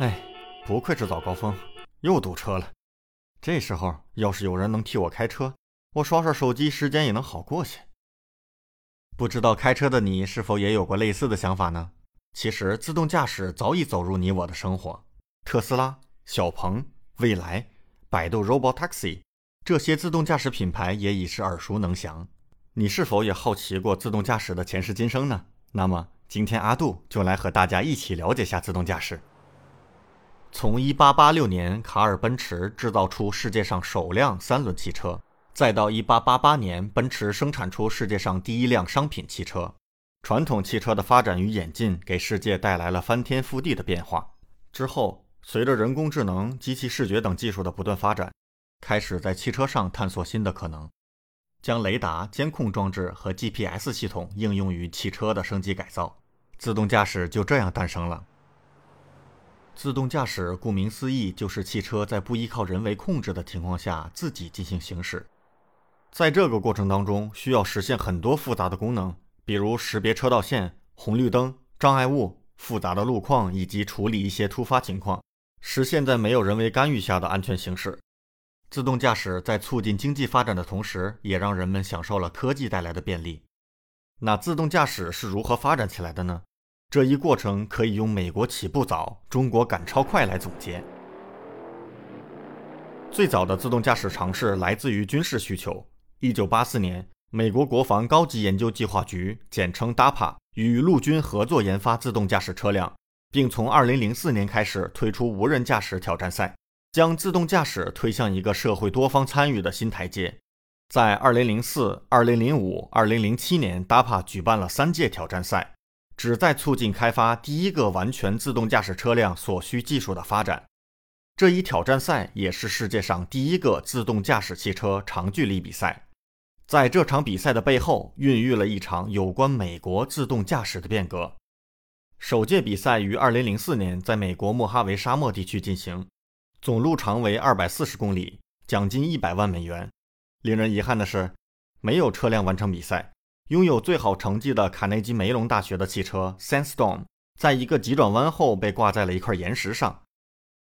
哎，不愧是早高峰，又堵车了。这时候要是有人能替我开车，我刷刷手机，时间也能好过些。不知道开车的你是否也有过类似的想法呢？其实自动驾驶早已走入你我的生活，特斯拉、小鹏、蔚来、百度 Robotaxi 这些自动驾驶品牌也已是耳熟能详。你是否也好奇过自动驾驶的前世今生呢？那么今天阿杜就来和大家一起了解下自动驾驶。从1886年卡尔奔驰制造出世界上首辆三轮汽车，再到1888年奔驰生产出世界上第一辆商品汽车，传统汽车的发展与演进给世界带来了翻天覆地的变化。之后，随着人工智能、机器视觉等技术的不断发展，开始在汽车上探索新的可能。将雷达监控装置和 GPS 系统应用于汽车的升级改造，自动驾驶就这样诞生了。自动驾驶顾名思义，就是汽车在不依靠人为控制的情况下自己进行行驶。在这个过程当中，需要实现很多复杂的功能，比如识别车道线、红绿灯、障碍物、复杂的路况，以及处理一些突发情况，实现在没有人为干预下的安全行驶。自动驾驶在促进经济发展的同时，也让人们享受了科技带来的便利。那自动驾驶是如何发展起来的呢？这一过程可以用“美国起步早，中国赶超快”来总结。最早的自动驾驶尝试来自于军事需求。1984年，美国国防高级研究计划局（简称 DAPA） 与陆军合作研发自动驾驶车辆，并从2004年开始推出无人驾驶挑战赛。将自动驾驶推向一个社会多方参与的新台阶。在2004、2005、2007年，DAPA 举办了三届挑战赛，旨在促进开发第一个完全自动驾驶车辆所需技术的发展。这一挑战赛也是世界上第一个自动驾驶汽车长距离比赛。在这场比赛的背后，孕育了一场有关美国自动驾驶的变革。首届比赛于2004年在美国莫哈维沙漠地区进行。总路长为二百四十公里，奖金一百万美元。令人遗憾的是，没有车辆完成比赛。拥有最好成绩的卡内基梅隆大学的汽车 Sandstorm，在一个急转弯后被挂在了一块岩石上。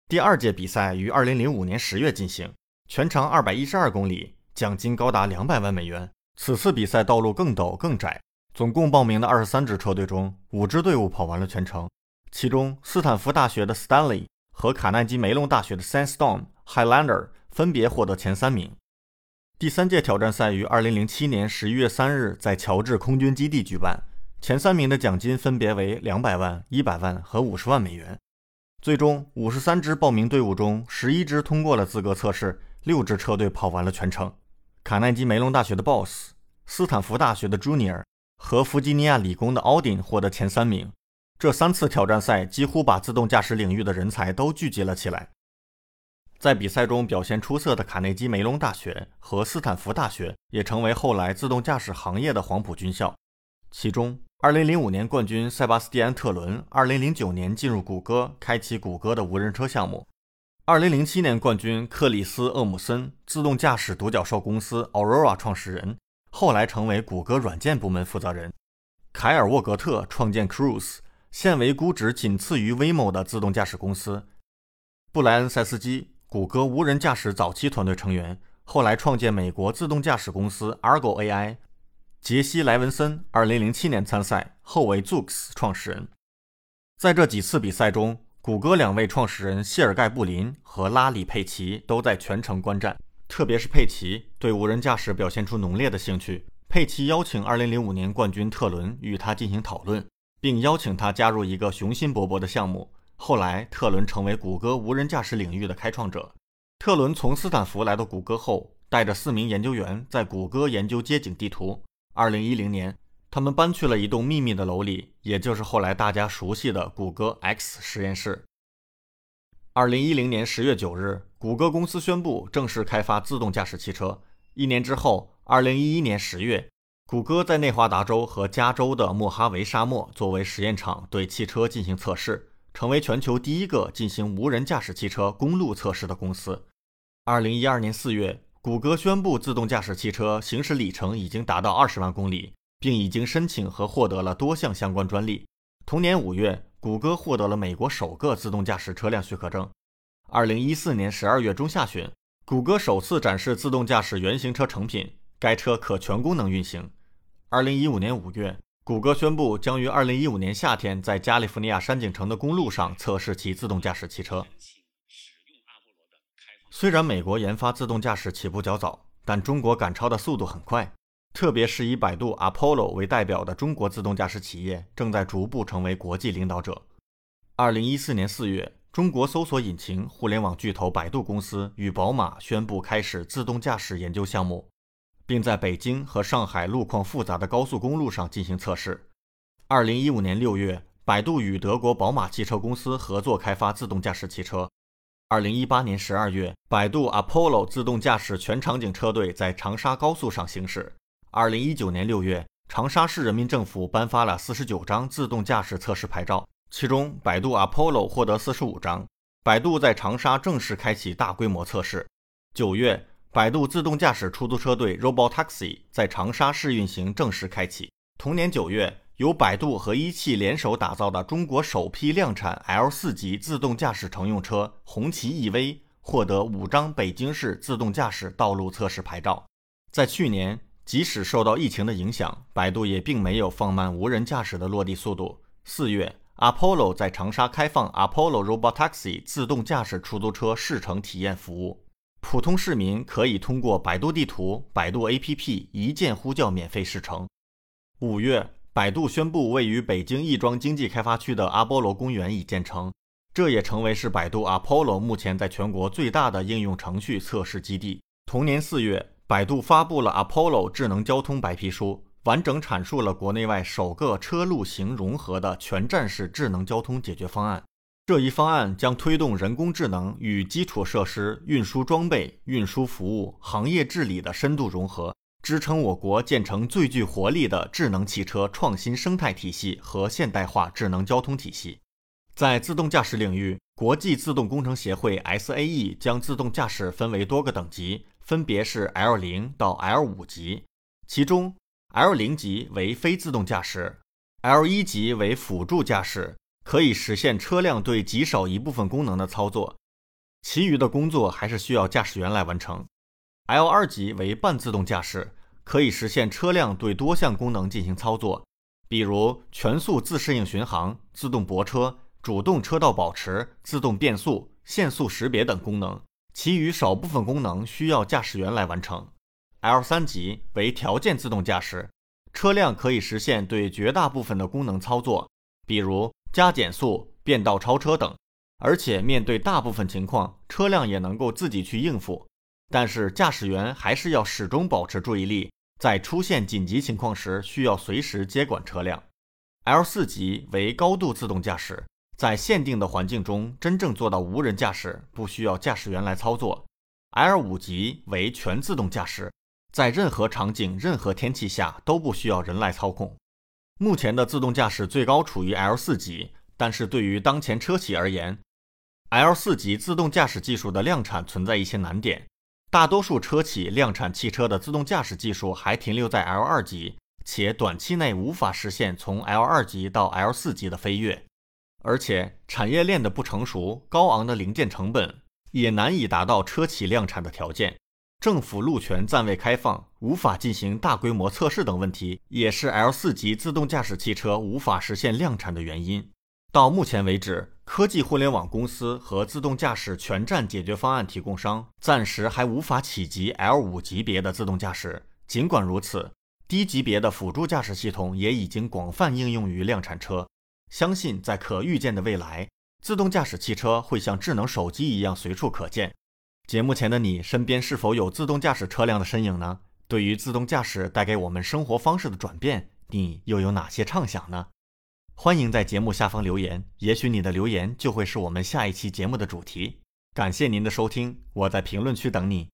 第二届比赛于二零零五年十月进行，全长二百一十二公里，奖金高达两百万美元。此次比赛道路更陡更窄，总共报名的二十三支车队中，五支队伍跑完了全程，其中斯坦福大学的 Stanley。和卡耐基梅隆大学的 Sandstorm Highlander 分别获得前三名。第三届挑战赛于2007年11月3日在乔治空军基地举办，前三名的奖金分别为200万、100万和50万美元。最终，53支报名队伍中，11支通过了资格测试，6支车队跑完了全程。卡耐基梅隆大学的 Boss、斯坦福大学的 Junior 和弗吉尼亚理工的 Audin 获得前三名。这三次挑战赛几乎把自动驾驶领域的人才都聚集了起来。在比赛中表现出色的卡内基梅隆大学和斯坦福大学也成为后来自动驾驶行业的黄埔军校。其中，2005年冠军塞巴斯蒂安·特伦，2009年进入谷歌，开启谷歌的无人车项目。2007年冠军克里斯·厄姆森，自动驾驶独角兽公司 Aurora 创始人，后来成为谷歌软件部门负责人。凯尔·沃格特创建 Cruise。现为估值仅次于 Waymo 的自动驾驶公司。布莱恩·塞斯基，谷歌无人驾驶早期团队成员，后来创建美国自动驾驶公司 Argo AI。杰西·莱文森，2007年参赛，后为 Zoox 创始人。在这几次比赛中，谷歌两位创始人谢尔盖·布林和拉里·佩奇都在全程观战。特别是佩奇对无人驾驶表现出浓烈的兴趣。佩奇邀请2005年冠军特伦与他进行讨论。并邀请他加入一个雄心勃勃的项目。后来，特伦成为谷歌无人驾驶领域的开创者。特伦从斯坦福来到谷歌后，带着四名研究员在谷歌研究街景地图。2010年，他们搬去了一栋秘密的楼里，也就是后来大家熟悉的谷歌 X 实验室。2010年10月9日，谷歌公司宣布正式开发自动驾驶汽车。一年之后，2011年10月。谷歌在内华达州和加州的莫哈维沙漠作为实验场对汽车进行测试，成为全球第一个进行无人驾驶汽车公路测试的公司。二零一二年四月，谷歌宣布自动驾驶汽车行驶里程已经达到二十万公里，并已经申请和获得了多项相关专利。同年五月，谷歌获得了美国首个自动驾驶车辆许可证。二零一四年十二月中下旬，谷歌首次展示自动驾驶原型车成品，该车可全功能运行。二零一五年五月，谷歌宣布将于二零一五年夏天在加利福尼亚山景城的公路上测试其自动驾驶汽车。虽然美国研发自动驾驶起步较早，但中国赶超的速度很快。特别是以百度、Apollo 为代表的中国自动驾驶企业正在逐步成为国际领导者。二零一四年四月，中国搜索引擎互联网巨头百度公司与宝马宣布开始自动驾驶研究项目，并在北京和上海路况复杂的高速公路上进行测试。二零一五年六月，百度与德国宝马汽车公司合作开发自动驾驶汽车。二零一八年十二月，百度 Apollo 自动驾驶全场景车队在长沙高速上行驶。二零一九年六月，长沙市人民政府颁发了四十九张自动驾驶测试牌照，其中百度 Apollo 获得四十五张。百度在长沙正式开启大规模测试。九月，百度自动驾驶出租车队 Robotaxi 在长沙试运行正式开启。同年九月，由百度和一汽联手打造的中国首批量产 L 四级自动驾驶乘用车红旗 EV 获得五张北京市自动驾驶道路测试牌照。在去年。即使受到疫情的影响，百度也并没有放慢无人驾驶的落地速度。四月，Apollo 在长沙开放 Apollo Robotaxi 自动驾驶出租车试乘体验服务，普通市民可以通过百度地图、百度 APP 一键呼叫免费试乘。五月，百度宣布位于北京亦庄经济开发区的阿波罗公园已建成，这也成为是百度 Apollo 目前在全国最大的应用程序测试基地。同年四月。百度发布了 Apollo 智能交通白皮书，完整阐述了国内外首个车路行融合的全站式智能交通解决方案。这一方案将推动人工智能与基础设施、运输装备、运输服务、行业治理的深度融合，支撑我国建成最具活力的智能汽车创新生态体系和现代化智能交通体系。在自动驾驶领域，国际自动工程协会 SAE 将自动驾驶分为多个等级。分别是 L 零到 L 五级，其中 L 零级为非自动驾驶，L 一级为辅助驾驶，可以实现车辆对极少一部分功能的操作，其余的工作还是需要驾驶员来完成。L 二级为半自动驾驶，可以实现车辆对多项功能进行操作，比如全速自适应巡航、自动泊车、主动车道保持、自动变速、限速识别等功能。其余少部分功能需要驾驶员来完成。L 三级为条件自动驾驶，车辆可以实现对绝大部分的功能操作，比如加减速、变道超车等，而且面对大部分情况，车辆也能够自己去应付。但是驾驶员还是要始终保持注意力，在出现紧急情况时，需要随时接管车辆。L 四级为高度自动驾驶。在限定的环境中，真正做到无人驾驶，不需要驾驶员来操作。L 五级为全自动驾驶，在任何场景、任何天气下都不需要人来操控。目前的自动驾驶最高处于 L 四级，但是对于当前车企而言，L 四级自动驾驶技术的量产存在一些难点。大多数车企量产汽车的自动驾驶技术还停留在 L 二级，且短期内无法实现从 L 二级到 L 四级的飞跃。而且产业链的不成熟、高昂的零件成本也难以达到车企量产的条件。政府路权暂未开放，无法进行大规模测试等问题，也是 L 四级自动驾驶汽车无法实现量产的原因。到目前为止，科技互联网公司和自动驾驶全站解决方案提供商暂时还无法企及 L 五级别的自动驾驶。尽管如此，低级别的辅助驾驶系统也已经广泛应用于量产车。相信在可预见的未来，自动驾驶汽车会像智能手机一样随处可见。节目前的你身边是否有自动驾驶车辆的身影呢？对于自动驾驶带给我们生活方式的转变，你又有哪些畅想呢？欢迎在节目下方留言，也许你的留言就会是我们下一期节目的主题。感谢您的收听，我在评论区等你。